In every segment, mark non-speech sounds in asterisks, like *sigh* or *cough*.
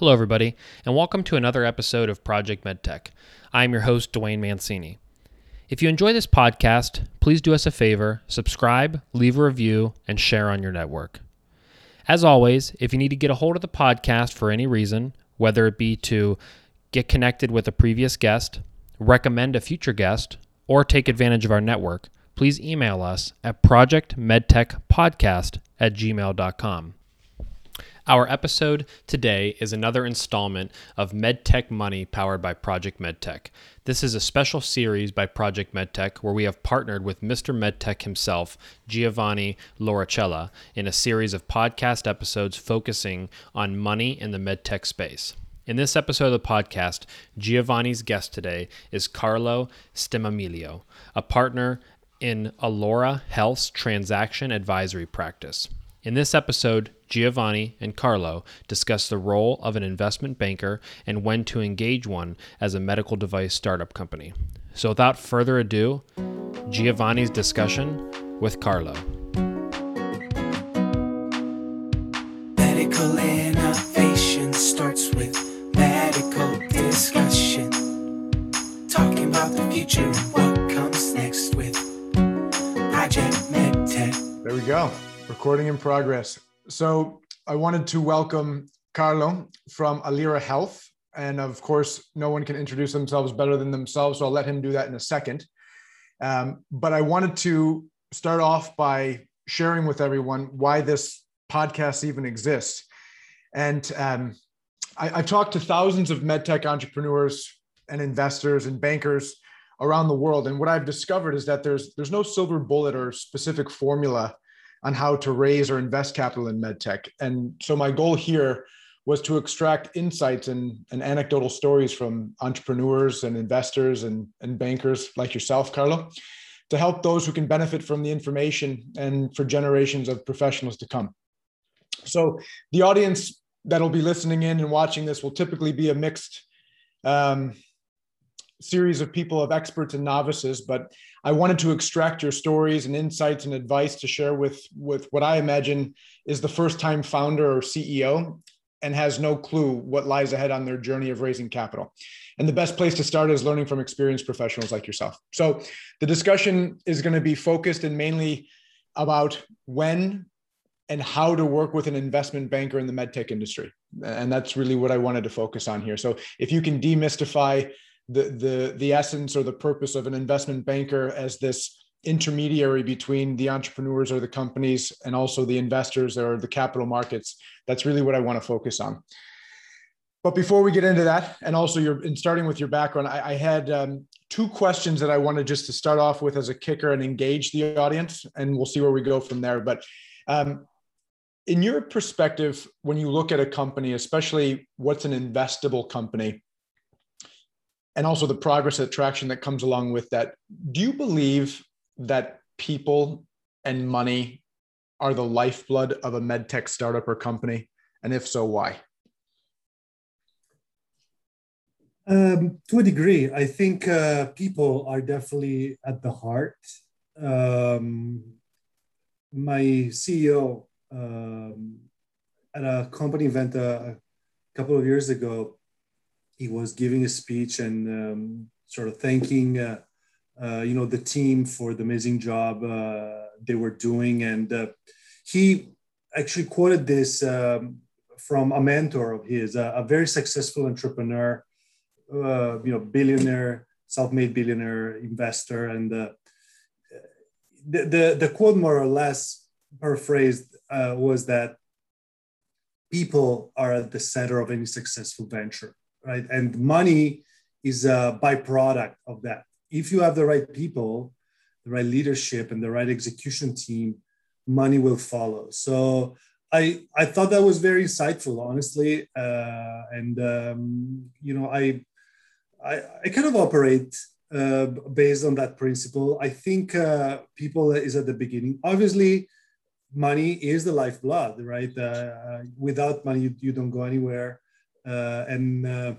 Hello, everybody, and welcome to another episode of Project MedTech. I am your host, Dwayne Mancini. If you enjoy this podcast, please do us a favor, subscribe, leave a review, and share on your network. As always, if you need to get a hold of the podcast for any reason, whether it be to get connected with a previous guest, recommend a future guest, or take advantage of our network, please email us at projectmedtechpodcast at gmail.com. Our episode today is another installment of MedTech Money powered by Project MedTech. This is a special series by Project MedTech where we have partnered with Mr. MedTech himself, Giovanni Lauricella, in a series of podcast episodes focusing on money in the MedTech space. In this episode of the podcast, Giovanni's guest today is Carlo Stimamiglio, a partner in Alira Health's transaction advisory practice. In this episode, Giovanni and Carlo discuss the role of an investment banker and when to engage one as a medical device startup company. So, without further ado, Giovanni's discussion with Carlo. Medical innovation starts with medical discussion. Talking about the future and what comes next with Project MedTech. There we go. Recording in progress. So I wanted to welcome Carlo from Alira Health. And of course, no one can introduce themselves better than themselves. So I'll let him do that in a second. Um, but I wanted to start off by sharing with everyone why this podcast even exists. And um, I, have talked to thousands of medtech entrepreneurs and investors and bankers around the world. And what I've discovered is that there's there's no silver bullet or specific formula on how to raise or invest capital in medtech. And so my goal here was to extract insights and, and anecdotal stories from entrepreneurs and investors and, and bankers like yourself, Carlo, to help those who can benefit from the information and for generations of professionals to come. So the audience that'll be listening in and watching this will typically be a mixed um, series of people of experts and novices, but I wanted to extract your stories and insights and advice to share with with what I imagine is the first time founder or CEO and has no clue what lies ahead on their journey of raising capital. And the best place to start is learning from experienced professionals like yourself. So the discussion is going to be focused and mainly about when and how to work with an investment banker in the medtech industry. And that's really what I wanted to focus on here. So if you can demystify the the the essence or the purpose of an investment banker as this intermediary between the entrepreneurs or the companies and also the investors or the capital markets. That's really what i want to focus on. But before we get into that and also in starting with your background i, I had um, two questions that i wanted just to start off with as a kicker and engage the audience and we'll see where we go from there. But um, in your perspective when you look at a company especially what's an investable company and also the progress and traction that comes along with that. Do you believe that people and money are the lifeblood of a medtech startup or company? And if so, why? Um, to a degree, I think uh, people are definitely at the heart. Um, my CEO um, at a company event uh, a couple of years ago he was giving a speech and um, sort of thanking uh, uh, you know the team for the amazing job uh, they were doing. And uh, he actually quoted this um, from a mentor of his a, very successful entrepreneur uh, you know billionaire self-made billionaire investor. And uh, the, the, the quote more or less paraphrased was that people are at the center of any successful venture right? And money is a byproduct of that. If you have the right people, the right leadership, and the right execution team, money will follow. So I I thought that was very insightful, honestly, uh, and um, you know I, I, I kind of operate uh, based on that principle. I think uh, people is at the beginning. Obviously, money is the lifeblood, right? Uh, without money, you, you don't go anywhere. Uh, and uh,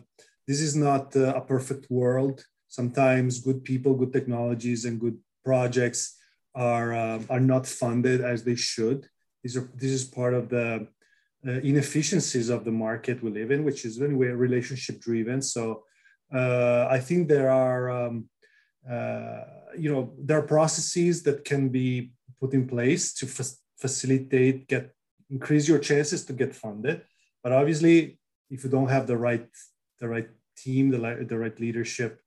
this is not uh, a perfect world. Sometimes good people, good technologies, and good projects are are not funded as they should. These are this is part of the inefficiencies of the market we live in, which is anyway relationship driven. So I think there are, um, uh, you know, there are processes that can be put in place to fa- facilitate, get increase your chances to get funded. But obviously, if you don't have the right the right team, the, the right leadership,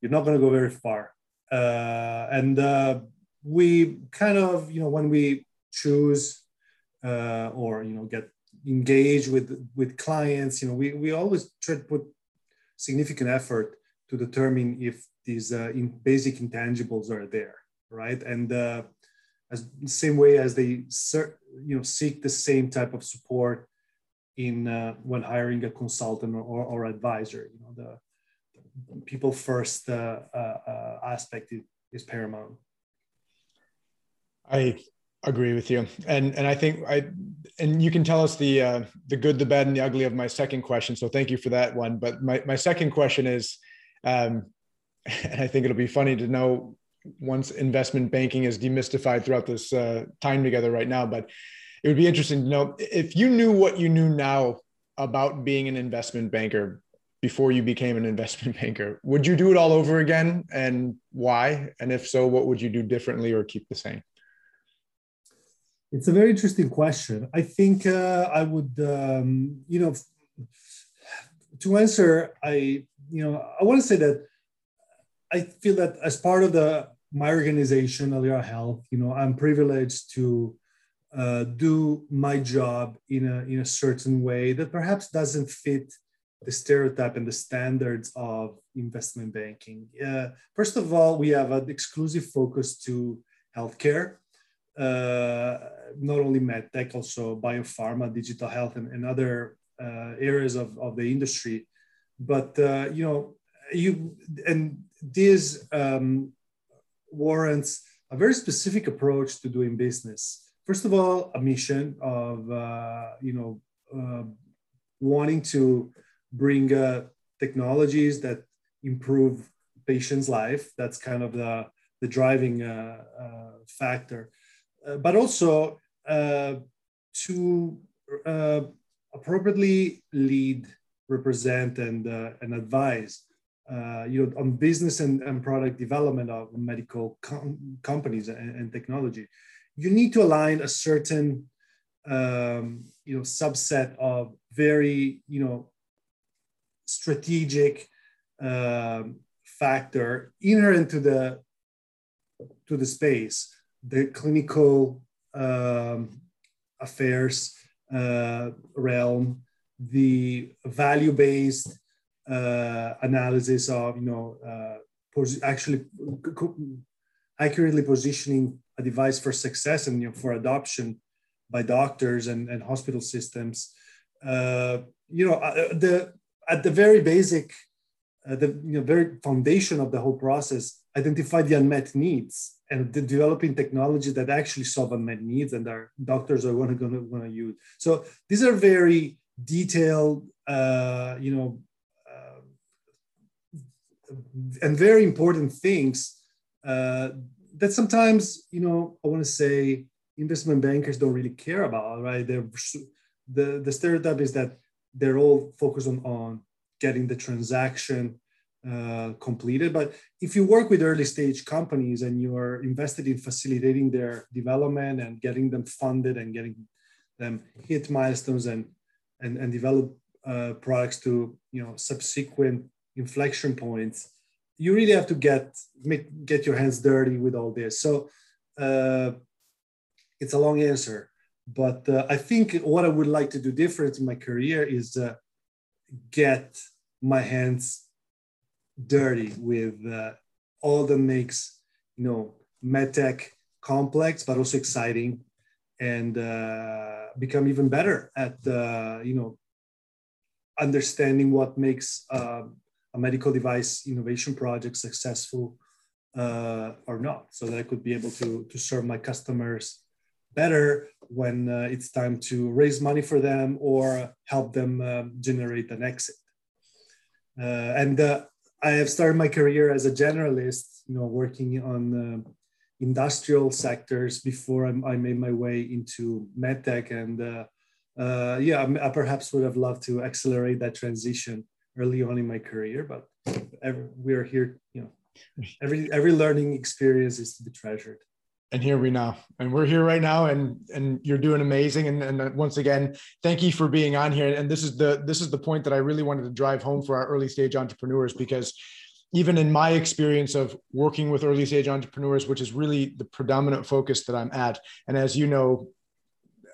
you're not going to go very far. Uh, and uh, we kind of, you know, when we choose uh, or you know get engaged with with clients you know we, we always try to put significant effort to determine if these uh, in basic intangibles are there right and uh, as same way as they you know seek the same type of support in uh, when hiring a consultant or, or, advisor you know the, people first uh, uh, uh, aspect is, is paramount. I agree with you. And and i think i and you can tell us the uh, the good the bad and the ugly of my second question. So thank you for that one. But my, my second question is um, *laughs* and i think it'll be funny to know once investment banking is demystified throughout this uh, time together right now but it would be interesting to know if you knew what you knew now about being an investment banker before you became an *laughs* investment banker would you do it all over again? And why? And if so what would you do differently or keep the same? It's a very interesting question. I think uh, I would, um, you know, to answer, I, you know, I want to say that I feel that as part of the my organization, Alira Health, you know, I'm privileged to uh, do my job in a in a certain way that perhaps doesn't fit the stereotype and the standards of investment banking. Uh, first of all, we have an exclusive focus to healthcare uh, not only medtech, also biopharma, digital health, and, and other uh, areas of, of the industry. But uh, you know, you and this um, warrants a very specific approach to doing business. First of all, a mission of uh, you know uh, wanting to bring uh, technologies that improve patients' life. That's kind of the the driving factor uh, but also uh, to uh, appropriately lead, represent, and, and advise. you know, on business and, and product development of medical com- companies and, and technology, you need to align a certain um, you know subset of very you know strategic um, factor inherent to the to the space the clinical um, affairs uh, realm, the value-based uh, analysis of, you know, uh, pos- actually accurately positioning a device for success and you know, for adoption by doctors and, and hospital systems. Uh, you know, uh, the at the very basic, uh, the you know, very foundation of the whole process, identify the unmet needs and the developing technology that actually solve unmet needs and our doctors are going to want to use. So these are very detailed, uh, you know, uh, and very important things uh, that sometimes, you know, I want to say investment bankers don't really care about, right? They're, the, the stereotype is that they're all focused on, on getting the transaction uh, completed. But if you work with early stage companies and you are invested in facilitating their development and getting them funded and getting them hit milestones and and, and develop uh, products to you know subsequent inflection points, you really have to get make, get your hands dirty with all this. So uh, it's a long answer, but uh, I think what I would like to do different in my career is uh, get my hands dirty with uh, all that makes you know medtech complex but also exciting and uh, become even better at uh, you know understanding what makes a medical device innovation project successful uh, or not so that i could be able to to serve my customers better when uh, it's time to raise money for them or help them um, generate an exit. And I have started my career as a generalist, you know, working on uh, industrial sectors before I, I, made my way into medtech and uh, uh, yeah, I, I, perhaps would have loved to accelerate that transition early on in my career, but every, we are here. You know, every every learning experience is to be treasured. And here we now, and we're here right now, and and you're doing amazing. And and uh, once again, thank you for being on here. And this is the this is the point that I really wanted to drive home for our early stage entrepreneurs because even in my experience of working with early stage entrepreneurs, which is really the predominant focus that I'm at, and as you know,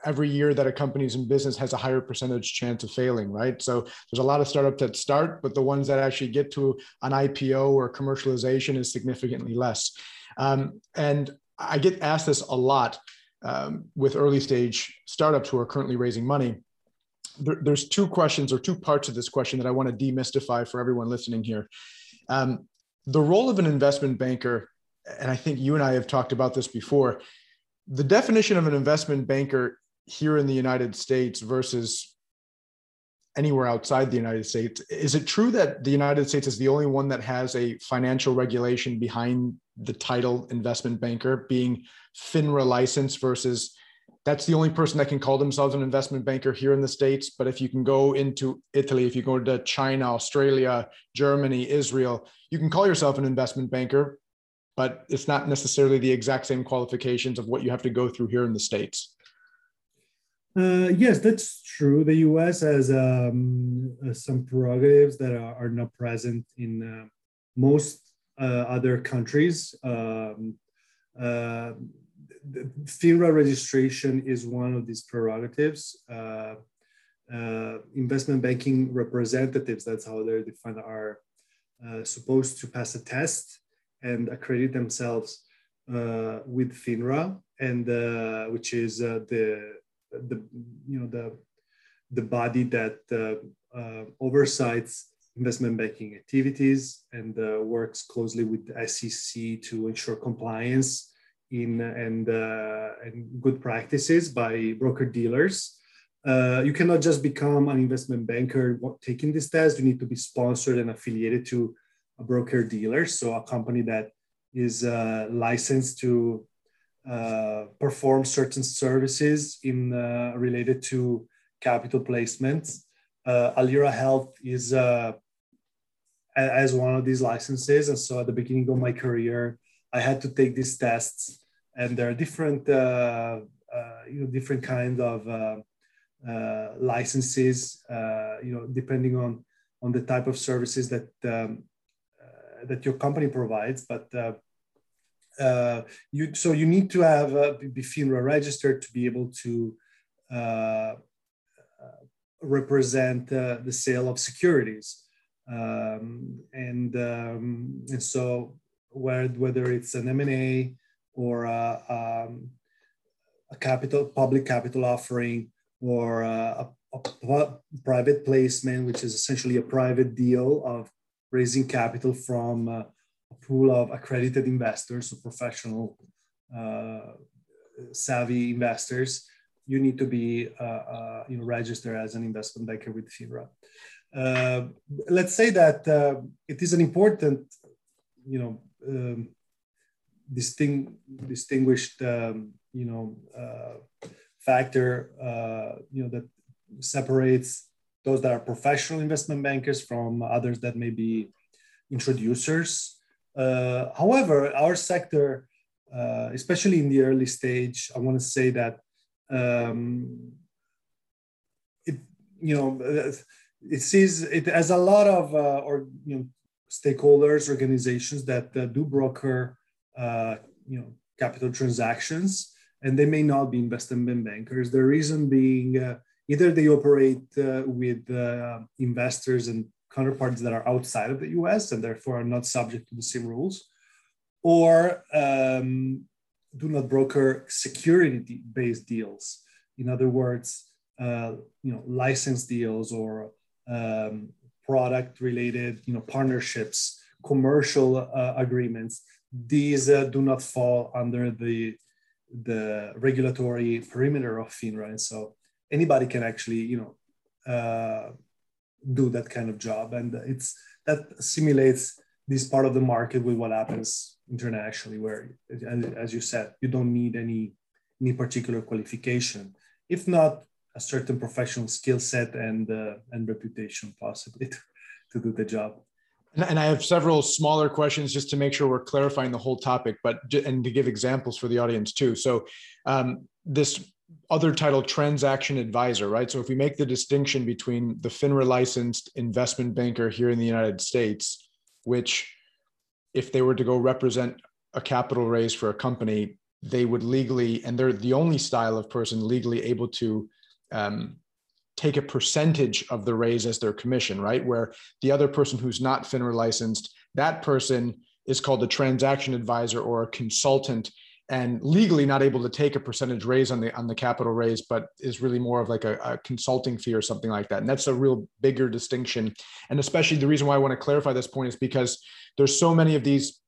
every year that a company's in business has a higher percentage chance of failing, right? So there's a lot of startups that start, but the ones that actually get to an IPO or commercialization is significantly less. Um, and I get asked this a lot um, with early stage startups who are currently raising money. There, there's two questions or two parts of this question that I want to demystify for everyone listening here. Um, the role of an investment banker, and I think you and I have talked about this before, the definition of an investment banker here in the United States versus anywhere outside the United States. Is it true that the United States is the only one that has a financial regulation behind the title investment banker being FINRA licensed versus that's the only person that can call themselves an investment banker here in the States. But if you can go into Italy, if you go to China, Australia, Germany, Israel, you can call yourself an investment banker, but it's not necessarily the exact same qualifications of what you have to go through here in the States. Uh, yes, that's true. The US has um, uh, some prerogatives that are, are not present in uh, most uh, other countries. Um, uh, FINRA registration is one of these prerogatives. Investment banking representatives, that's how they're defined, are supposed to pass a test and accredit themselves with FINRA, and which is the the you know the the body that uh, uh, oversights investment banking activities and uh, works closely with the SEC to ensure compliance in and uh, and good practices by broker dealers. Uh, you cannot just become an investment banker taking this test. You need to be sponsored and affiliated to a broker dealer, so a company that is uh, licensed to uh, perform certain services in uh, related to capital placements. Uh, Alira Health is uh, as one of these licenses, and so at the beginning of my career, I had to take these tests, and there are different, uh, you know, different kind of licenses, you know, depending on on the type of services that um, that your company provides, but uh, you so you need to have uh, be FINRA registered to be able to uh, uh represent uh, the sale of securities, um, and um, and so whether it's an M and A or a, um, a, capital public capital offering or a, a private placement, which is essentially a private deal of raising capital from pool of accredited investors, so professional, uh, savvy investors, you need to be uh, uh, you know, registered as an investment banker with FINRA. Uh, let's say that uh, it is an important, you know, um, disting- distinguished, um, you know, uh, factor, you know, that separates those that are professional investment bankers from others that may be introducers however, our sector, uh, especially in the early stage, I want to say that um, it, you know, uh, it sees it has a lot of uh, or you know stakeholders, organizations that uh, do broker, uh, you know, capital transactions, and they may not be investment bankers. The reason being either they operate with investors and counterparties that are outside of the US and therefore are not subject to the same rules, or um, do not broker security based deals. In other words, uh, you know, license deals or um, product related, you know, partnerships, commercial uh, agreements. These uh, do not fall under the the regulatory perimeter of FINRA, and so anybody can actually, you know, uh, do that kind of job and it's that simulates this part of the market with what happens internationally where as you said you don't need any any particular qualification if not a certain professional skill set and uh, and reputation possibly to, to do the job. And, I have several smaller questions just to make sure we're clarifying the whole topic, but and to give examples for the audience too. So um, this other title, transaction advisor, right? So if we make the distinction between the FINRA licensed investment banker here in the United States, which if they were to go represent a capital raise for a company, they would legally, and they're the only style of person legally able to um, take a percentage of the raise as their commission, right? Where the other person who's not FINRA licensed, that person is called a transaction advisor or a consultant and legally not able to take a percentage raise on the on the capital raise but is really more of like a, a, consulting fee or something like that. And that's a real bigger distinction. And especially the reason why i want to clarify this point is because there's so many of these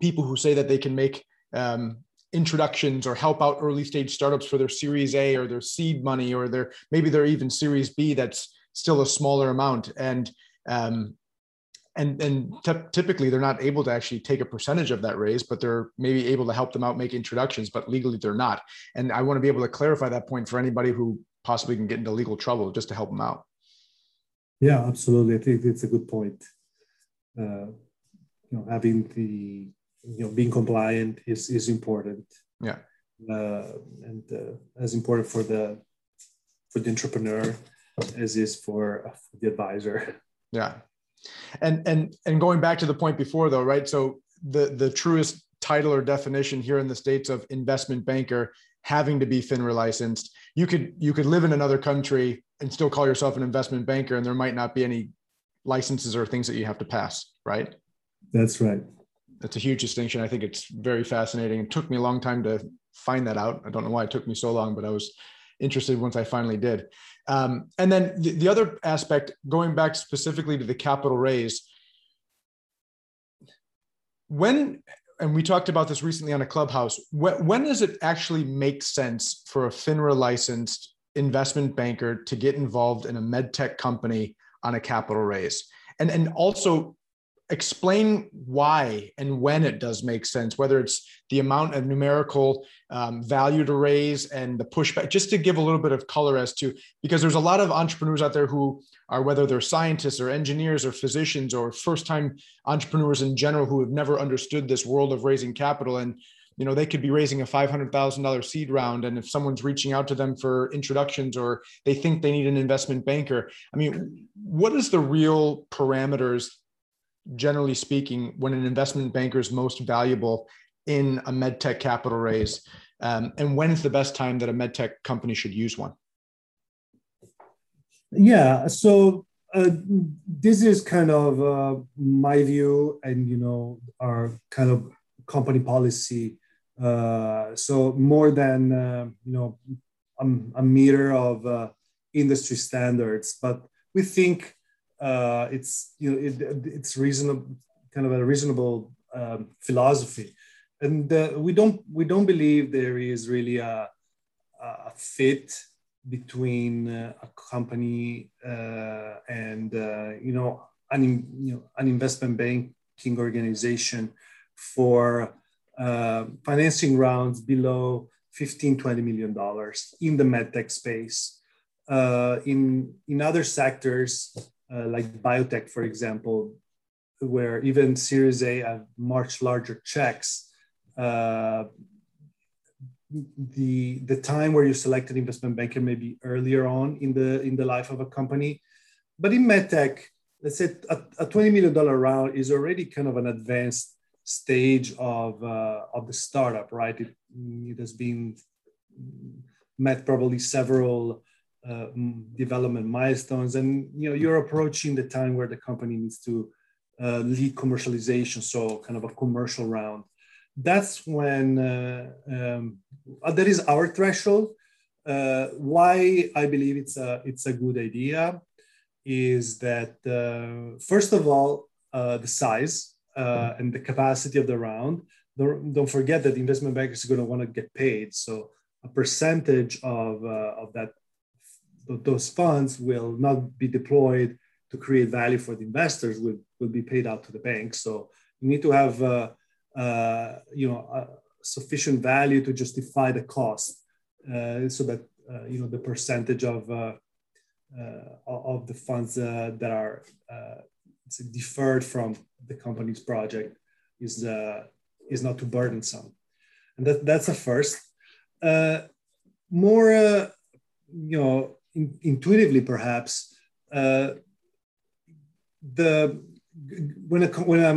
people who say that they can make um, introductions or help out early stage startups for their series a or their seed money or their maybe they're even series b that's still a smaller amount. And um, and and typically they're not able to actually take a percentage of that raise but they're maybe able to help them out make introductions but legally they're not. And i want to be able to clarify that point for anybody who possibly can get into legal trouble just to help them out. Yeah absolutely. I think it's a good point. Uh, you know having the you know being compliant is is important. Yeah. Uh, and uh, as important for the for the entrepreneur as is for, for the advisor. Yeah and and and going back to the point before though right so the the truest title or definition here in the states of investment banker having to be FINRA licensed you could you could live in another country and still call yourself an investment banker and there might not be any licenses or things that you have to pass right that's right that's a huge distinction. I think it's very fascinating. It took me a long time to find that out. I don't know why it took me so long, but I was interested once I finally did. Um, and then the, the other aspect, going back specifically to the capital raise, when and we talked about this recently on a clubhouse when, when, does it actually make sense for a finra licensed investment banker to get involved in a med tech company on a capital raise? And and also explain why and when it does make sense, whether it's the amount of numerical um, value to raise and the pushback, just to give a little bit of color as to, because there's a lot of entrepreneurs out there who are, whether they're scientists or engineers or physicians or first time entrepreneurs in general who have never understood this world of raising capital. And, you know, they could be raising a $500,000 seed round. And if someone's reaching out to them for introductions or they think they need an investment banker, I mean, what is the real parameters generally speaking, when an investment banker is most valuable in a medtech capital raise, um, and when is the best time that a medtech company should use one? Yeah, so uh, this is kind of uh, my view, and you know, our kind of company policy. Uh, so more than uh, you know, a, a meter of uh, industry standards, but we think uh, it's you know it, it's reasonable kind of a reasonable um, philosophy. And uh, we don't we don't believe there is really a, a fit between uh, a company uh, and uh, you know an you know an investment banking organization for uh, financing rounds below 15 20 million dollars in the medtech space. In in other sectors uh, like biotech, for example, where even Series A have much larger checks. Uh, the the time where you select an investment banker may be earlier on in the in the life of a company, but in medtech, let's say a, a twenty million dollar round is already kind of an advanced stage of uh, of the startup, right? It, it has been met probably several uh, development milestones. And you know you're approaching the time where the company needs to uh, lead commercialization so kind of a commercial round. That's when uh, um, uh, that is our threshold. Uh, why i believe it's a it's a good idea is that first of all the size and the capacity of the round. Don't, don't forget that the investment bankers are going to want to get paid. So a percentage of, of that those funds will not be deployed to create value for the investors will, will be paid out to the bank so you need to have uh, uh, you know sufficient value to justify the cost uh, so that uh, you know the percentage of uh, uh, of the funds that are deferred from the company's project is is not too burdensome, and that that's a first. more, you know, in, intuitively perhaps, the when a when a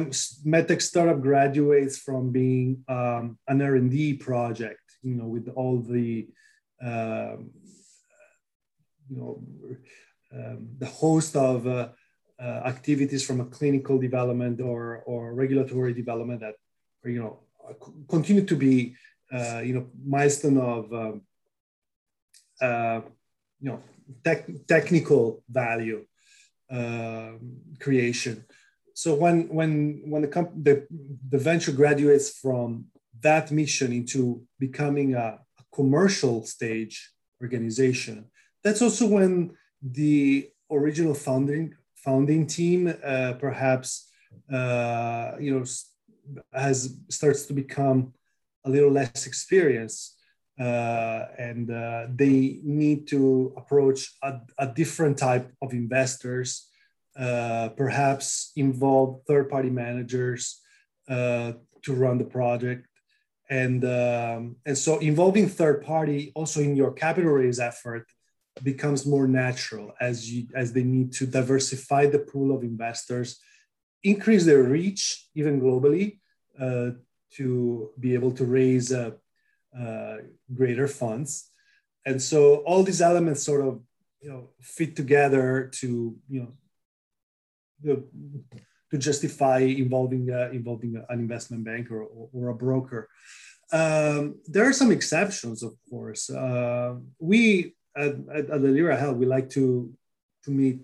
medtech startup graduates from being um, an R and D project, you know, with all the um, you know um, the host of uh, uh, activities from a clinical development or or regulatory development that you know continue to be uh, you know milestone of um, uh, you know tech, technical value um, creation. So when when when the, comp- the, the venture graduates from that mission into becoming a, a commercial stage organization that's also when the original founding founding team uh, perhaps uh, you know has starts to become a little less experienced. uh, and uh, they need to approach a, a, different type of investors uh, perhaps involve third-party managers uh, to run the project. And, um, and so involving third party also in your capital raise effort becomes more natural as you as they need to diversify the pool of investors, increase their reach even globally uh, to be able to raise uh, uh, greater funds. And so all these elements sort of you know fit together to you know to justify involving uh, involving an investment banker or, or a broker. Um, there are some exceptions, of course. Uh, we at, at, at Alira Health we like to to meet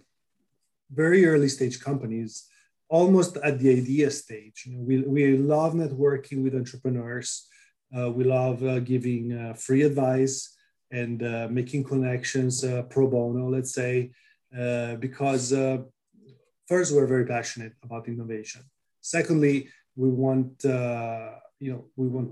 very early stage companies, almost at the idea stage. You know, we we love networking with entrepreneurs. Uh, we love uh, giving uh, free advice and making connections pro bono, let's say, because first, we're very passionate about innovation. Secondly, we want you know we want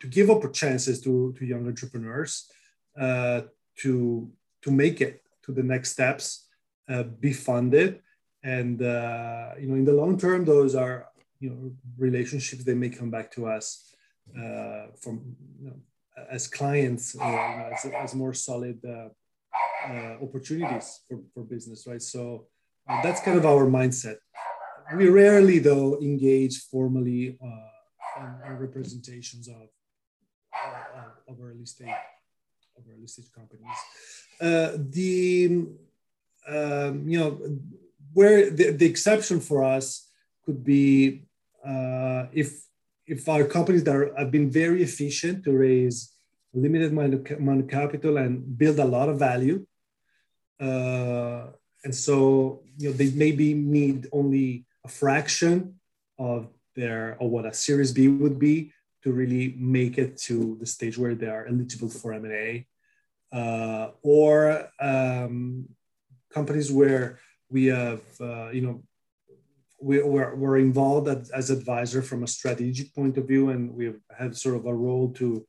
to give chances to, to young entrepreneurs uh, to to make it to the next steps, uh, be funded, and uh, you know in the long term, those are you know relationships they may come back to us uh, from you know, as clients as, as, more solid uh, opportunities for, for business, right? So uh, that's kind of our mindset. We rarely, though, engage formally uh, on, on, representations of, uh, of early stage of early stage companies. Uh, the um, you know where the, the exception for us could be uh, if if our companies that are, have been very efficient to raise limited amount of, capital and build a lot of value. Uh, and so you know they maybe need only a fraction of their or what a series b would be to really make it to the stage where they are eligible for m&a uh, or um, companies where we have uh, you know we, we're, we're involved as, advisor from a strategic point of view and we have sort of a role to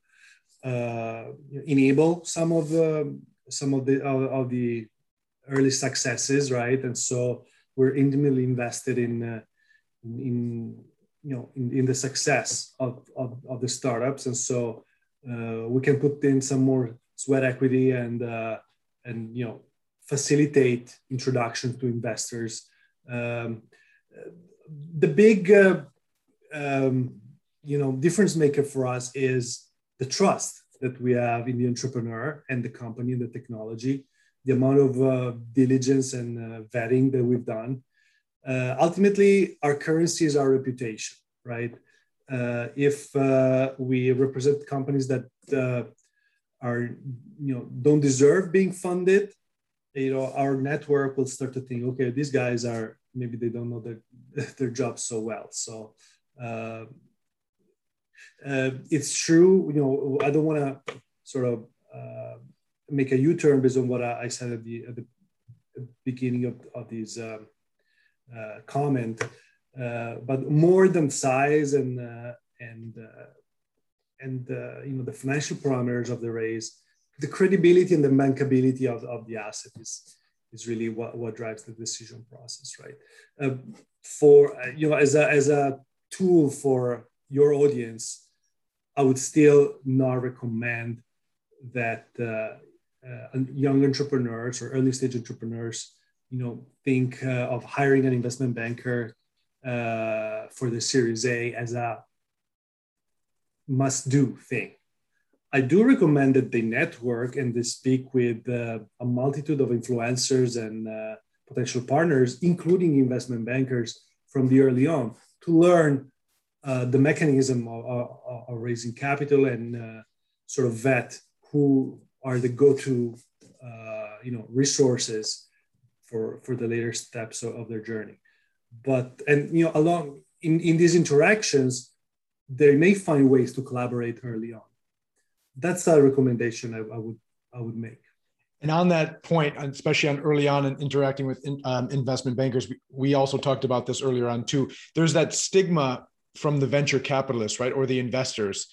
uh, enable some of the some of the of the early successes, right? And so we're intimately invested in, uh, in you know, in, in the success of, of, of the startups. And so uh, we can put in some more sweat equity and, uh, and you know, facilitate introductions to investors. Um, the big, uh, um, you know, difference maker for us is the trust that we have in the entrepreneur and the company and the technology the amount of uh, diligence and uh, vetting that we've done. Uh, ultimately, our currency is our reputation, right? Uh, if uh, we represent companies that are, you know, don't deserve being funded, you know, our network will start to think, okay, these guys are maybe they don't know their *laughs* their job so well. So it's true, you know, I don't want to sort of make a U-turn based on what I, said at the, at the beginning of, of this um, uh, comment, uh, but more than size and uh, and uh, and uh, you know the financial parameters of the raise the credibility and the bankability of, of the asset is is really what, what drives the decision process, right? Uh, for you know, as a as a tool for your audience, I would still not recommend that uh, uh, young entrepreneurs or early stage entrepreneurs, you know, think uh, of hiring an investment banker uh, for the Series A as a must do thing. I do recommend that they network and they speak with uh, a multitude of influencers and uh, potential partners, including investment bankers from the early on, to learn uh, the mechanism of, of, of, raising capital and uh, sort of vet who are the go-to, uh, you know, resources for for the later steps of, of their journey. But and you know, along in, in these interactions, they may find ways to collaborate early on. That's a recommendation I, I would I would make. And on that point, especially on early on and in interacting with um, investment bankers, we, we also talked about this earlier on too. There's that stigma from the venture capitalists, right, or the investors,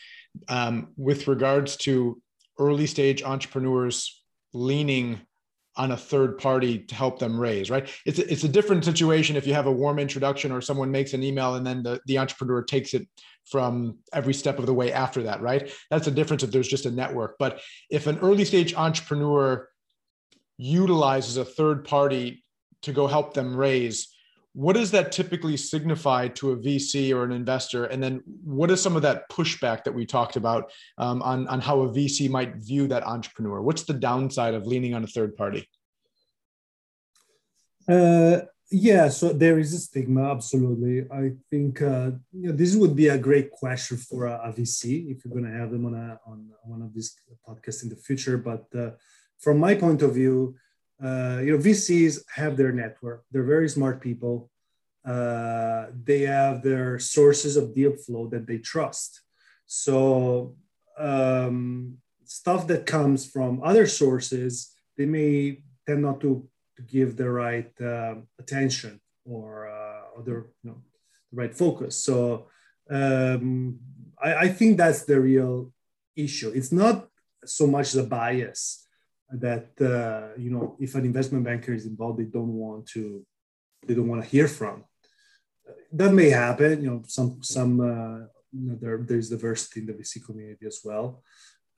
um, with regards to early stage entrepreneurs leaning on a third party to help them raise, right? It's a, it's a different situation if you have a warm introduction or someone makes an email and then the, the entrepreneur takes it from every step of the way after that, right? That's a difference if there's just a network. But if an early stage entrepreneur utilizes a third party to go help them raise, what does that typically signify to a VC or an investor? And then what is some of that pushback that we talked about um, on, on how a VC might view that entrepreneur? What's the downside of leaning on a third party? Uh, yeah, so there is a stigma, absolutely. I think uh, you know, this would be a great question for a, a VC if you're going to have them on, a, on one of these podcasts in the future. But uh, from my point of view, uh, you know, VCs have their network. They're very smart people. Uh, they have their sources of deal flow that they trust. So um, stuff that comes from other sources, they may tend not to, to give the right uh, attention or, uh, or the, you know, the right focus. So um, I, I think that's the real issue. It's not so much the bias that uh, you know if an investment banker is involved they don't want to they don't want to hear from. That may happen you know some some uh, you know there, there's diversity in the vc community as well.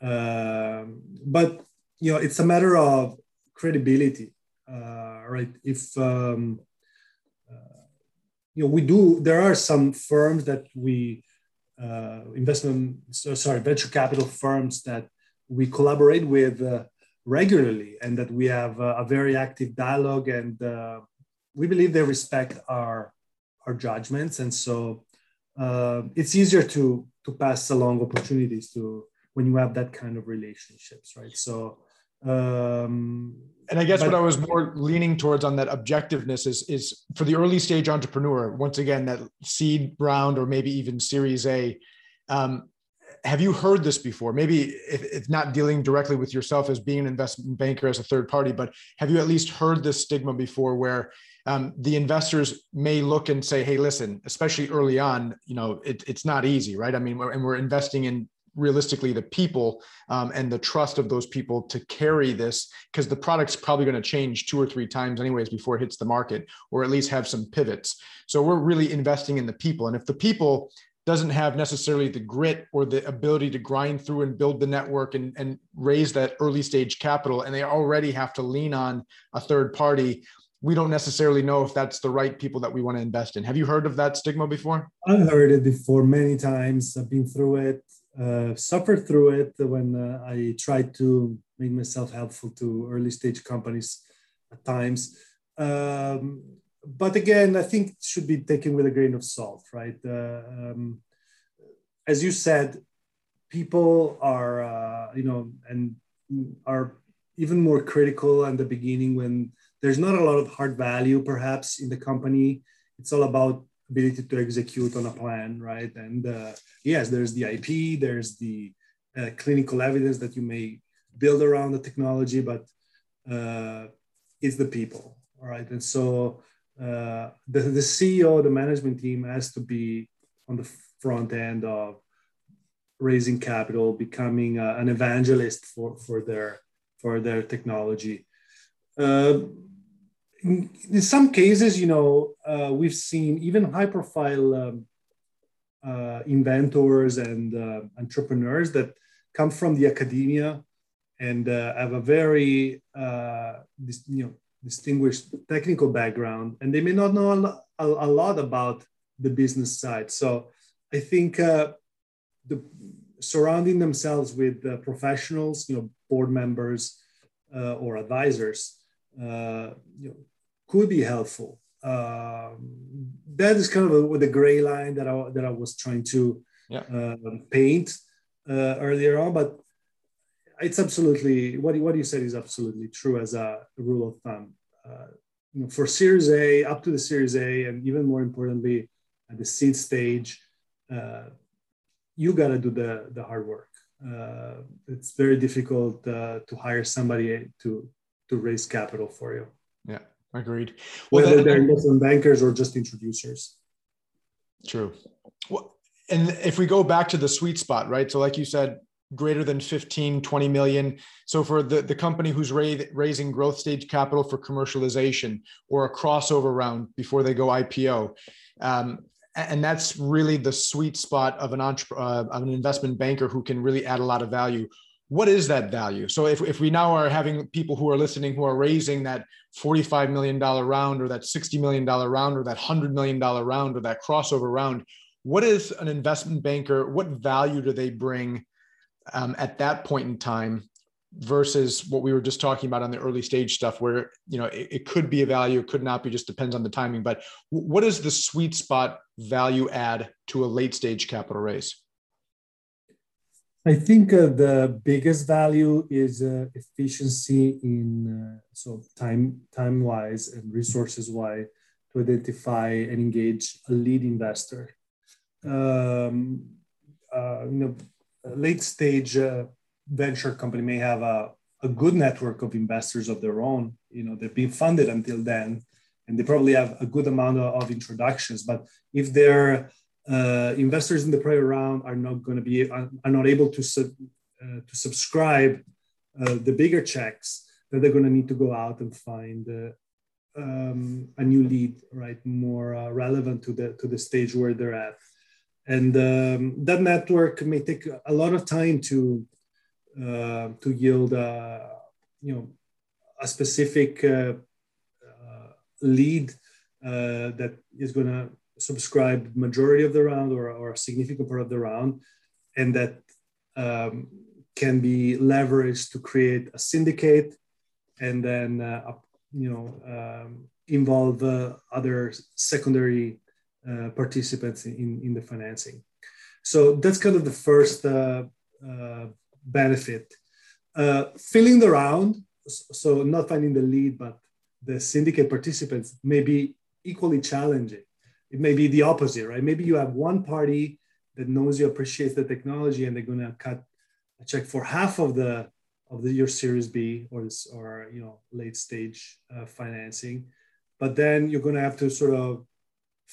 Um, but you know it's a matter of credibility uh, right? If um, uh, you know we do there are some firms that we uh, investment sorry venture capital firms that we collaborate with uh, regularly and that we have a, a very active dialogue and uh, we believe they respect our our judgments and so uh, it's easier to to pass along opportunities to when you have that kind of relationships right so um, and I guess but, what I was more leaning towards on that objectiveness is is for the early stage entrepreneur. Once again, that seed round or maybe even Series A, um, have you heard this before? Maybe if it's not dealing directly with yourself as being an investment banker as a third party, but have you at least heard this stigma before where um, the investors may look and say, hey, listen, especially early on, you know, it, it's not easy, right? I mean, we're, and we're investing in realistically the people um, and the trust of those people to carry this because the product's probably going to change two or three times anyways before it hits the market or at least have some pivots so we're really investing in the people and if the people doesn't have necessarily the grit or the ability to grind through and build the network and, and raise that early stage capital and they already have to lean on a third party we don't necessarily know if that's the right people that we want to invest in. Have you heard of that stigma before? I've heard it before many times. I've been through it uh, suffered through it when uh, i tried to make myself helpful to early stage companies at times. Um, but again, I think it should be taken with a grain of salt, right? Uh, um, as you said, people are, uh, you know, and are even more critical in the beginning when there's not a lot of hard value, perhaps, in the company. It's all about ability to execute on a plan, right? And uh, yes, there's the IP, there's the uh, clinical evidence that you may build around the technology, but uh, it's the people, all right? And so uh, the, the CEO, the management team has to be on the front end of raising capital, becoming uh, an evangelist for, for their for their technology. Uh, in, some cases, you know, uh, we've seen even high-profile um, uh, inventors and entrepreneurs that come from the academia and have a very you know distinguished technical background, and they may not know a, a, a lot about the business side. So I think uh, the surrounding themselves with uh, professionals, you know, board members uh, or advisors, uh, you know, could be helpful. Um, that is kind of a, the gray line that I, that I was trying to yeah. Um, paint uh, earlier on, but it's absolutely what, what you said is absolutely true as a rule of thumb. Uh, you know, for Series A, up to the Series A, and even more importantly, at the seed stage, uh, you got to do the, the hard work. Uh, it's very difficult uh, to hire somebody to, to raise capital for you. Yeah, agreed. Well, Whether they're investment bankers or just introducers. True. Well, and if we go back to the sweet spot, right? So, like you said, greater than 15 20 million. So for the, the company who's raising growth stage capital for commercialization or a crossover round before they go ipo um, and that's really the sweet spot of an entre- uh, of an investment banker who can really add a lot of value. What is that value? So if, if we now are having people who are listening who are raising that 45 million dollar round or that 60 million dollar round or that 100 million dollar round or that crossover round what is an investment banker what value do they bring um, at that point in time versus what we were just talking about on the early stage stuff where you know it, it could be a value it could not be just depends on the timing. But what is the sweet spot value add to a late stage capital raise? I think uh, the biggest value is uh, efficiency in uh, so time time wise and resources wise to identify and engage a lead investor. Um, uh, you know late stage uh, venture company may have a, a good network of investors of their own. You know, they've been funded until then, and they probably have a good amount of, of introductions. But if their uh, investors in the prior round are not going to be are, not able to sub, uh, to subscribe uh, the bigger checks, then they're going to need to go out and find uh, um, a new lead, right, more uh, relevant to the to the stage where they're at and um, that network may take a lot of time to uh, to yield uh, you know a specific uh, uh lead uh, that is going to subscribe majority of the round or, or a significant part of the round and that um, can be leveraged to create a syndicate and then uh, you know um, involve other secondary uh, participants in, in the financing. So that's kind of the first uh, uh, benefit. Uh, filling the round, so not finding the lead, but the syndicate participants may be equally challenging. It may be the opposite, right? Maybe you have one party that knows you appreciates the technology and they're going to cut a check for half of the of the, your Series B or this, or you know late stage uh, financing, but then you're going to have to sort of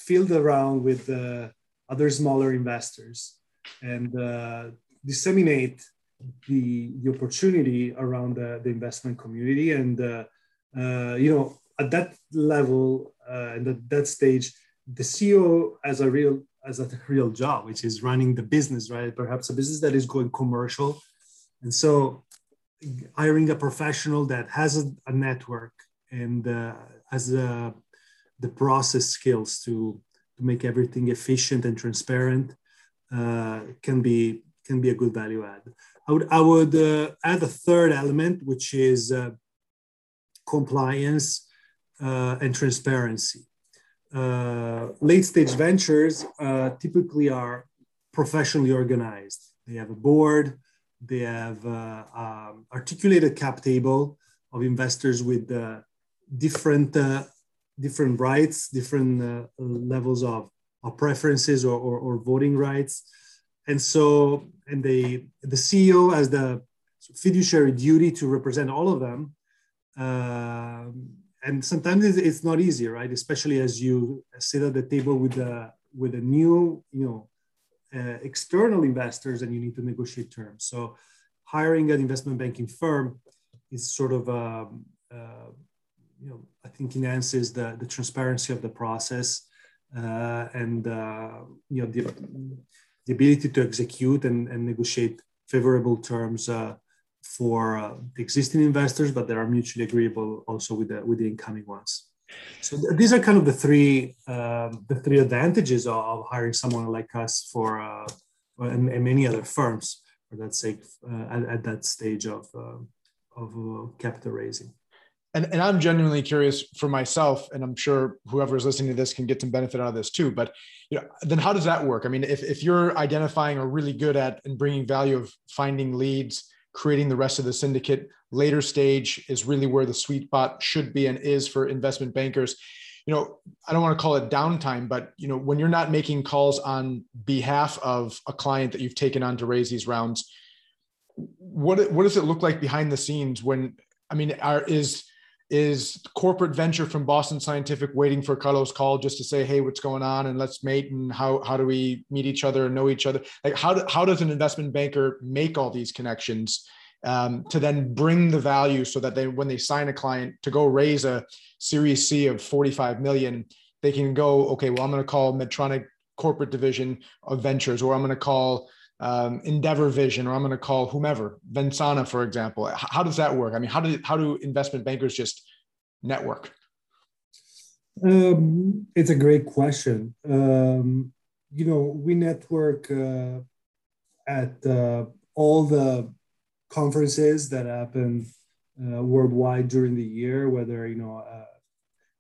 field around with uh, other smaller investors and uh, disseminate the, the opportunity around the, the investment community. And, uh, uh you know, at that level uh, and at that stage, the CEO has a real as a *laughs* real job, which is running the business, right? Perhaps a business that is going commercial. And so hiring a professional that has a, a network and uh, has a the process skills to, to make everything efficient and transparent uh, can be can be a good value add. I would I would uh, add a third element, which is uh, compliance uh, and transparency. Uh, late stage ventures uh, typically are professionally organized. They have a board. They have um, articulated cap table of investors with different different rights, different uh, levels of, of preferences or, or, or, voting rights. And so, and the, the CEO has the fiduciary duty to represent all of them. Uh, and sometimes it's not easy, right? Especially as you sit at the table with a, with a new, you know, uh, external investors and you need to negotiate terms. So hiring an investment banking firm is sort of, um, uh, you know, I think enhances the, the transparency of the process uh, and, uh, you know, the, the ability to execute and, and negotiate favorable terms uh, for uh, the existing investors, but that are mutually agreeable also with the, with the incoming ones. So th- these are kind of the three um, the three advantages of, of, hiring someone like us for uh, and, and, many other firms for that sake uh, at, at, that stage of uh, of uh, capital raising. And, and I'm genuinely curious for myself, and I'm sure whoever is listening to this can get some benefit out of this too. But you know, then how does that work? I mean, if, if you're identifying or really good at and bringing value of finding leads, creating the rest of the syndicate. Later stage is really where the sweet spot should be and is for investment bankers. You know, I don't want to call it downtime, but you know, when you're not making calls on behalf of a client that you've taken on to raise these rounds, what what does it look like behind the scenes when I mean, are is is corporate venture from Boston Scientific waiting for Carlos' call just to say, "Hey, what's going on?" and let's mate and how how do we meet each other and know each other? Like how do, how does an investment banker make all these connections um, to then bring the value so that they when they sign a client to go raise a Series C of 45 million, they can go, okay, well, I'm going to call Medtronic corporate division of ventures, or I'm going to call um, Endeavour Vision, or I'm going to call whomever, Vensana, for example. How does that work? I mean, how do how do investment bankers just network? Um, it's a great question. Um, you know, we network uh, at uh, all the conferences that happen uh, worldwide during the year, whether you know uh,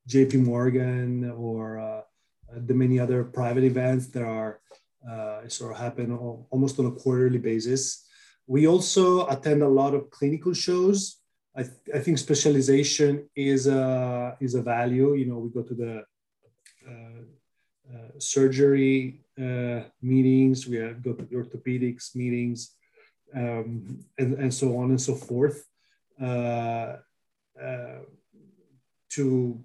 J.P. Morgan or uh, the many other private events that are uh, sort of happen almost on a quarterly basis. We also attend a lot of clinical shows. I, th- I think specialization is a, is a value. You know, we go to the uh, uh, surgery uh, meetings, we go to the orthopedics meetings, um, and, and so on and so forth uh, uh, to,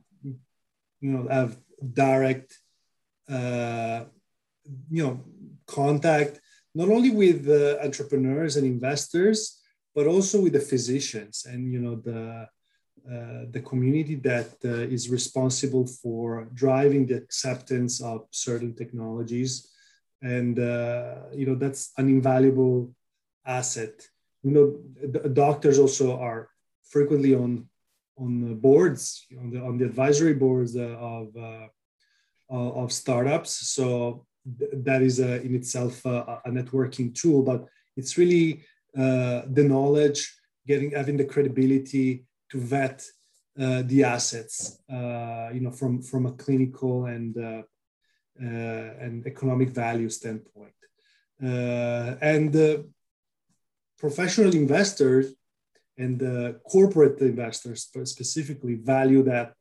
you know, have direct you know contact not only with the entrepreneurs and investors but also with the physicians and you know the uh, the community that uh, is responsible for driving the acceptance of certain technologies. And uh, you know that's an invaluable asset. You know doctors also are frequently on on boards on the on the advisory boards uh, of uh, of startups. So that is a, in itself a, a, networking tool, but it's really uh, the knowledge, getting having the credibility to vet uh, the assets, uh, you know, from from a clinical and uh, uh, and economic value standpoint, uh, and professional investors and corporate investors specifically value that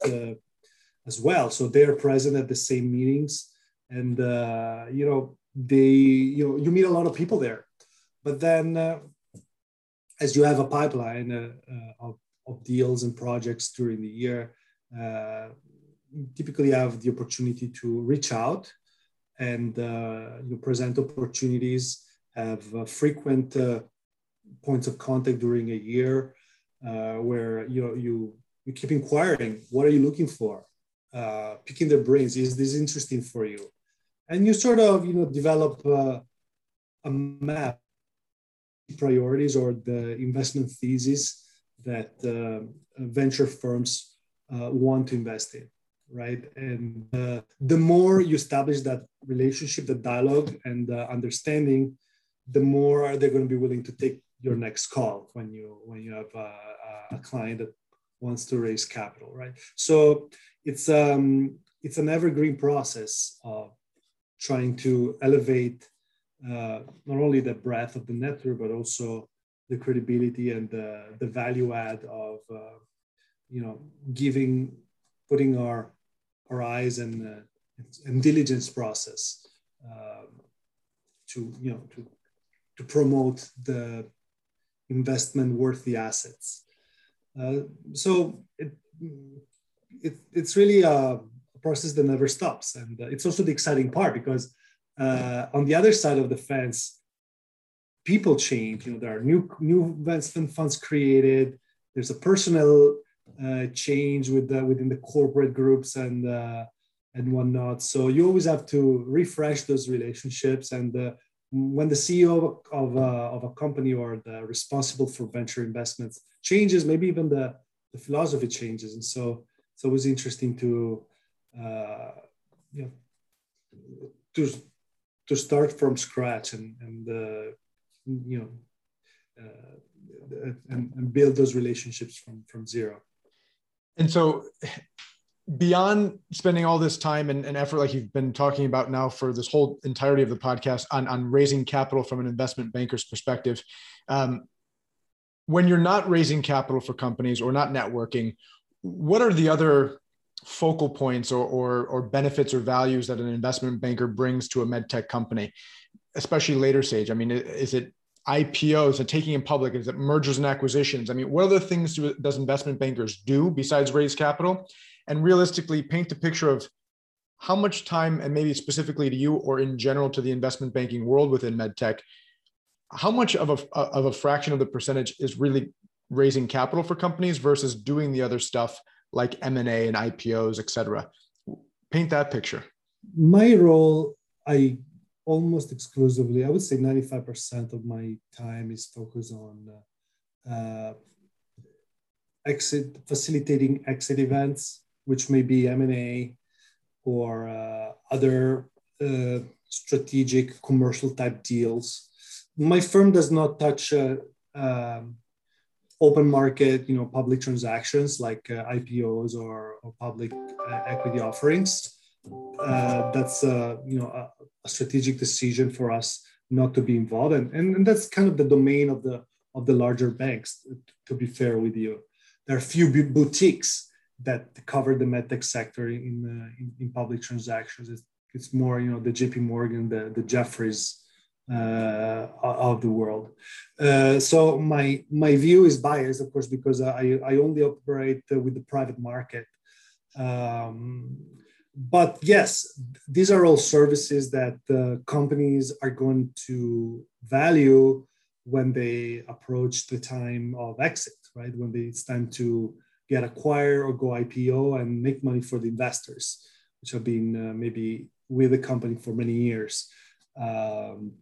as well. So they are present at the same meetings and uh, you know they you know you meet a lot of people there. But then uh, as you have a pipeline uh, uh of, of, deals and projects during the year uh, you typically have the opportunity to reach out and uh, you present opportunities have frequent points of contact during a year where you know you you keep inquiring what are you looking for? Picking their brains is this interesting for you and you sort of you know develop uh, a map priorities or the investment thesis that uh, venture firms uh, want to invest in right? And uh, the more you establish that relationship the dialogue and the understanding the more are they going to be willing to take your next call when you when you have a, a client that wants to raise capital right? So it's um it's an evergreen process of trying to elevate uh, not only the breadth of the network, but also the credibility and the, the value add of, uh, you know, giving, putting our, our eyes and, uh, and diligence process um, to, you know, to, to promote the investment worthy assets. Uh, so it, it, it's really a, process that never stops. And uh, it's also the exciting part because uh, on the other side of the fence, people change. You know, there are new new investment funds created. There's a personnel uh, change with the, within the corporate groups and uh, and whatnot. So you always have to refresh those relationships. And uh, when the CEO of, uh, of a company or the responsible for venture investments changes, maybe even the, the philosophy changes. And so it's always interesting to you know to to start from scratch and and uh, you know uh, and, and build those relationships from from zero. And so beyond spending all this time and, and, effort like you've been talking about now for this whole entirety of the podcast on, on raising capital from an investment banker's perspective um, when you're not raising capital for companies or not networking what are the other focal points or, or, or benefits or values that an investment banker brings to a med tech company especially later stage i mean is it IPOs and taking in public? Is it mergers and acquisitions? I mean, what other things do, does investment bankers do besides raise capital? and realistically paint the picture of how much time and maybe specifically to you or in general to the investment banking world within medtech how much of a of a fraction of the percentage is really raising capital for companies versus doing the other stuff like m&a and ipos et cetera paint that picture my role i almost exclusively i would say 95% of my time is focused on uh, exit facilitating exit events which may be M&A or uh, other uh, strategic commercial type deals. My firm does not touch uh, um, open market, you know, public transactions like uh, IPOs or, or public uh, equity offerings. Uh, that's you know a, a, strategic decision for us not to be involved, and, and, and that's kind of the domain of the of the larger banks. To be fair with you, there are a few boutiques that cover the medtech sector in, uh, in, in public transactions. It's, it's, more, you know, the JP Morgan, the, the Jefferies uh, of the world. Uh, so my my view is biased, of course, because I, I only operate with the private market. Um, but yes, these are all services that uh, companies are going to value when they approach the time of exit, right? When they, it's time to get acquired or go IPO and make money for the investors, which have been uh, maybe with the company for many years. Um,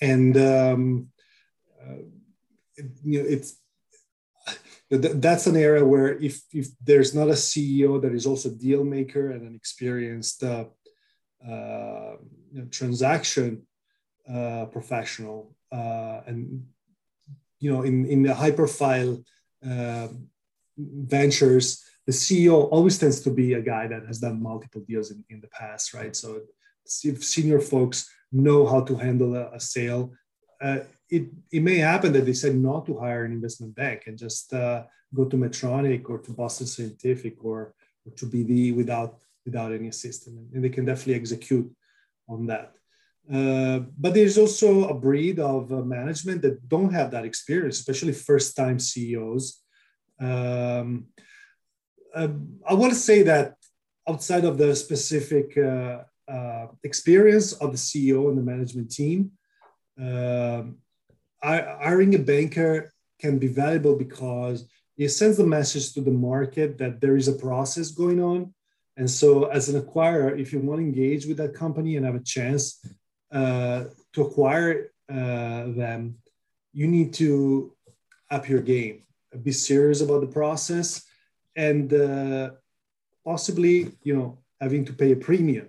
and um, uh, you know, it's that's an area where if, if there's not a CEO that is also a deal maker and an experienced uh, uh, you know, transaction uh, professional, uh, and you know, in in the high profile uh, ventures, the CEO always tends to be a guy that has done multiple deals in, in the past, right? So senior folks know how to handle a, a sale, uh, it, it may happen that they said not to hire an investment bank and just uh, go to Medtronic or to Boston Scientific or, or to BD without, without any assistance. And they can definitely execute on that. Uh, but there's also a breed of uh, management that don't have that experience, especially first time CEOs um, uh, I want to say that outside of the specific uh, uh, experience of the CEO and the management team, um, hiring a banker can be valuable because it sends the message to the market that there is a process going on. And so, as an acquirer, if you want to engage with that company and have a chance uh, to acquire uh, them, you need to up your game be serious about the process and uh, possibly you know having to pay a premium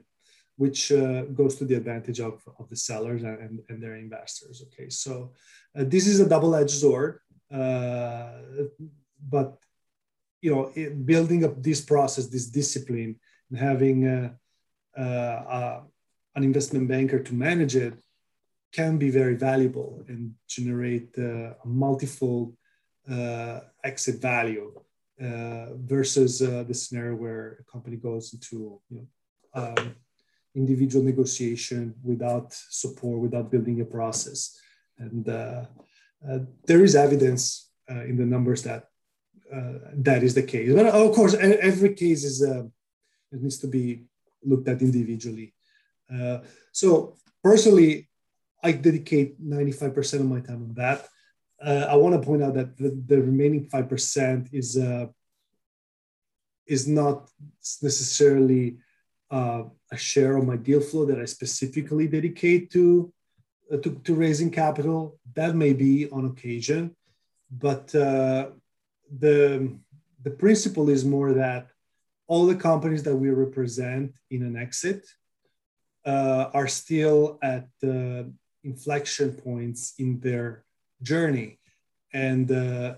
which uh, goes to the advantage of, of the sellers and, and their investors okay? So uh, this is a double-edged sword uh, but you know it, building up this process this discipline and having uh, uh, an investment banker to manage it can be very valuable and generate a multifold uh, exit value uh, versus uh, the scenario where a company goes into you know, um, individual negotiation without support, without building a process. And uh, uh, there is evidence uh, in the numbers that that is the case. But of course, every case is it needs to be looked at individually. Uh, so personally, I dedicate 95% of my time on that. Uh, I want to point out that the, the remaining 5% is uh, is not necessarily uh, a share of my deal flow that I specifically dedicate to, uh, to, to, raising capital. That may be on occasion, but uh, the, the principle is more that all the companies that we represent in an exit uh, are still at inflection points in their journey. And uh,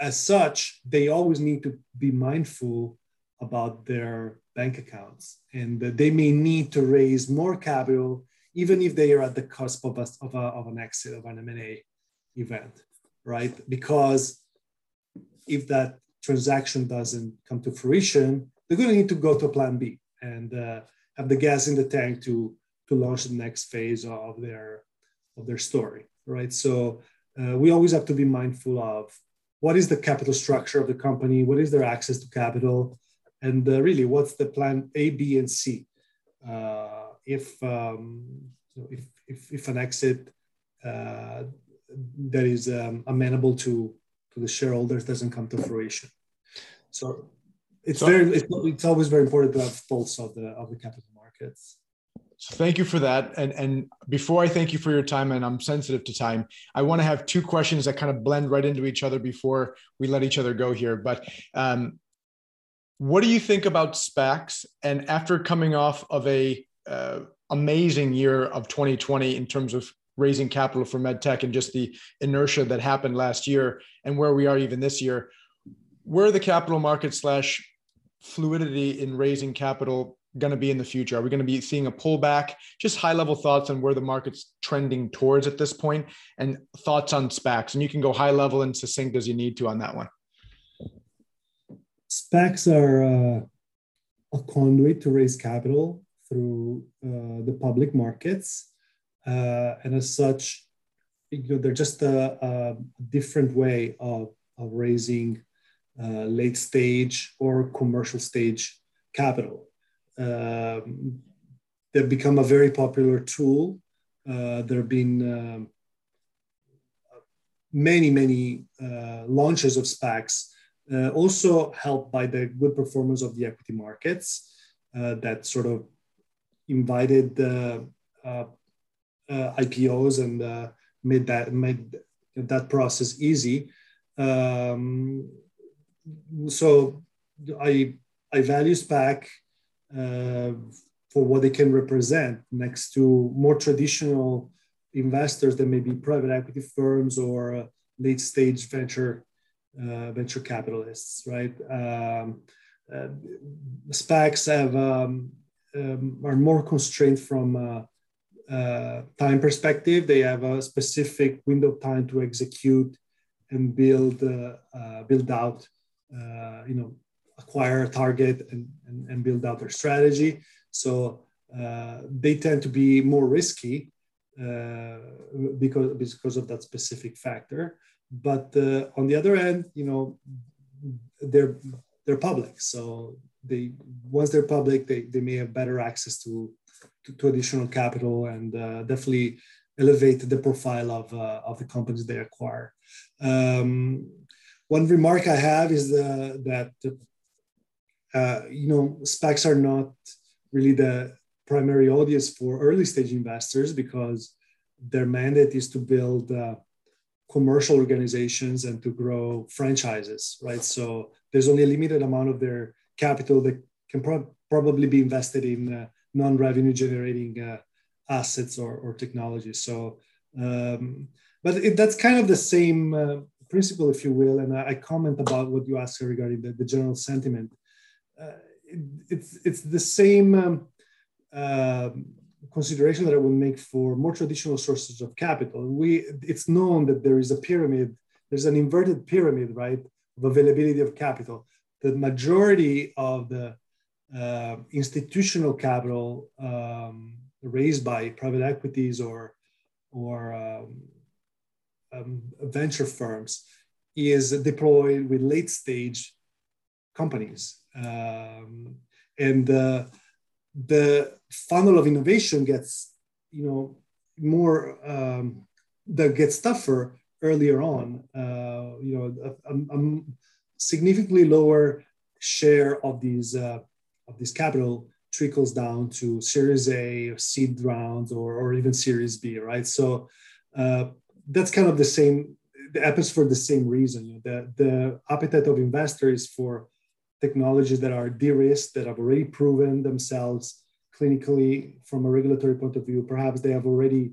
as such, they always need to be mindful about their bank accounts. And they may need to raise more capital, even if they are at the cusp of, a, of, a, of an exit, of an M&A event, right? Because if that transaction doesn't come to fruition, they're going to need to go to plan B and uh, have the gas in the tank to to launch the next phase of their of their story, right? So uh, we always have to be mindful of what is the capital structure of the company, what is their access to capital, and uh, really what's the plan A, B, and C. Uh, if, um, if, if, if an exit uh, that is um, amenable to, to the shareholders doesn't come to fruition. So it's so, very it's, it's always very important to have pulse of the of the capital markets. So thank you for that. And and before I thank you for your time, and I'm sensitive to time, I want to have two questions that kind of blend right into each other before we let each other go here. But um, what do you think about SPACs? And after coming off of a uh, amazing year of 2020 in terms of raising capital for medtech and just the inertia that happened last year and where we are even this year, where the capital market slash fluidity in raising capital going to be in the future? Are we going to be seeing a pullback? Just high level thoughts on where the market's trending towards at this point and thoughts on SPACs. And you can go high level and succinct as you need to on that one. SPACs are uh, a conduit to raise capital through uh, the public markets. Uh, and as such, you know, they're just a, a different way of, of raising uh, late stage or commercial stage capital. Um, they've become a very popular tool. Uh, there have been um, many, many uh, launches of SPACs, uh, also helped by the good performance of the equity markets uh, that sort of invited uh, IPOs and made that made that process easy. Um, so I I value SPAC uh, for what they can represent next to more traditional investors that may be private equity firms or uh, late stage venture uh, venture capitalists, right? Um, uh, SPACs have um, um, are more constrained from uh, uh, time perspective. They have a specific window of time to execute and build build out, you know, acquire a target and, and, and build out their strategy. So uh, they tend to be more risky uh, because, because of that specific factor. But uh, on the other end, you know, they're they're public. So they once they're public, they, they may have better access to, to, to additional capital and uh, definitely elevate the profile of, uh, of the companies they acquire. Um, one remark I have is the, that uh, you know, SPACs are not really the primary audience for early stage investors because their mandate is to build uh, commercial organizations and to grow franchises, right? So there's only a limited amount of their capital that can pro- probably be invested in uh, non-revenue generating uh, assets or, or technologies. So, um, but it, that's kind of the same uh, principle, if you will. And I, I, comment about what you asked regarding the, the general sentiment uh, it, it's it's the same um, uh, consideration that I would make for more traditional sources of capital. We it's known that there is a pyramid. There's an inverted pyramid, right, of availability of capital. The majority of the uh, institutional capital um, raised by private equities or or um, um, venture firms is deployed with late stage companies um, and uh, the funnel of innovation gets, you know, more um, that gets tougher earlier on. Uh, you know, a, a, a, significantly lower share of these uh, of this capital trickles down to Series A, or seed rounds, or, or even Series B, right? So uh, that's kind of the same. It happens for the same reason. You know, the the appetite of investors for technologies that are de-risked, that have already proven themselves clinically from a regulatory point of view. Perhaps they have already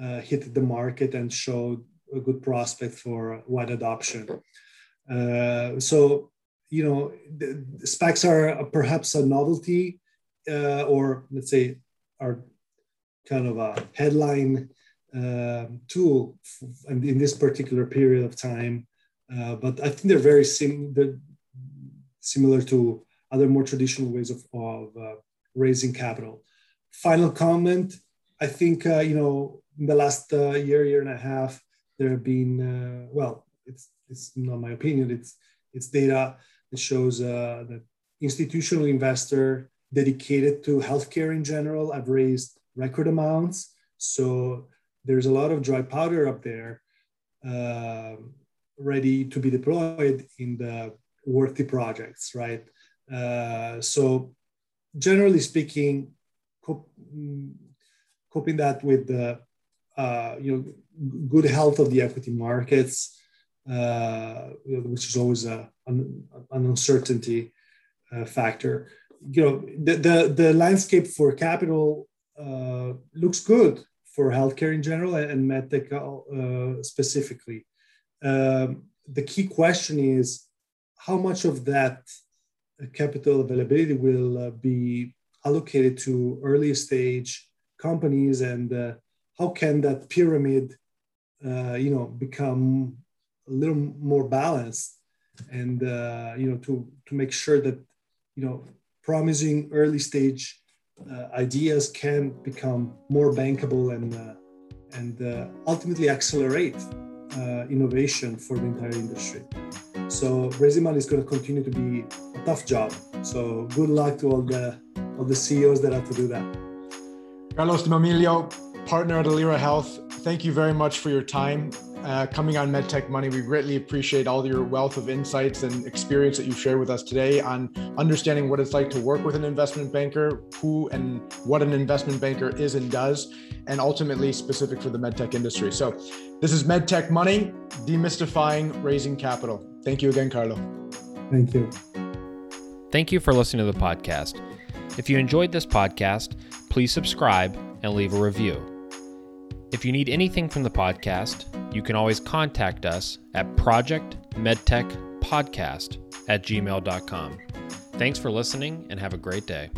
uh, hit the market and showed a good prospect for wide adoption. Uh, so, you know, the, the SPACs are perhaps a novelty, uh, or let's say, are kind of a headline uh, tool in, in, this particular period of time. Uh, but I think they're very sim- they're similar to other more traditional ways of, of uh, raising capital. Final comment: I think you know in the last year, year and a half, there have been well, it's it's not my opinion. It's it's data that shows uh, that institutional investor dedicated to healthcare in general have raised record amounts. So there's a lot of dry powder up there, uh, ready to be deployed in the worthy projects, right? Uh, so generally speaking, cop- coping that with the uh, you know good health of the equity markets uh, which is always a, an, an uncertainty uh, factor. You know, the, the, the landscape for capital uh, looks good for healthcare in general and medtech uh, specifically. Um, the key question is how much of that capital availability will uh, be allocated to early stage companies and uh, how can that pyramid you know become a little more balanced and uh, you know to to make sure that you know promising early stage uh, ideas can become more bankable and uh, and uh, ultimately accelerate uh, innovation for the entire industry. So money is going to continue to be a tough job. So good luck to all the all the CEOs that have to do that. Carlos Stimamiglio, partner at Alira Health, thank you very much for your time uh, coming on MedTech Money. We greatly appreciate all your wealth of insights and experience that you've shared with us today on understanding what it's like to work with an investment banker, who and what an investment banker is and does, and ultimately specific for the MedTech industry. So, this is MedTech Money, demystifying raising capital. Thank you again, Carlo. Thank you. Thank you for listening to the podcast. If you enjoyed this podcast, please subscribe and leave a review. If you need anything from the podcast, you can always contact us at projectmedtechpodcast at gmail.com. Thanks for listening and have a great day.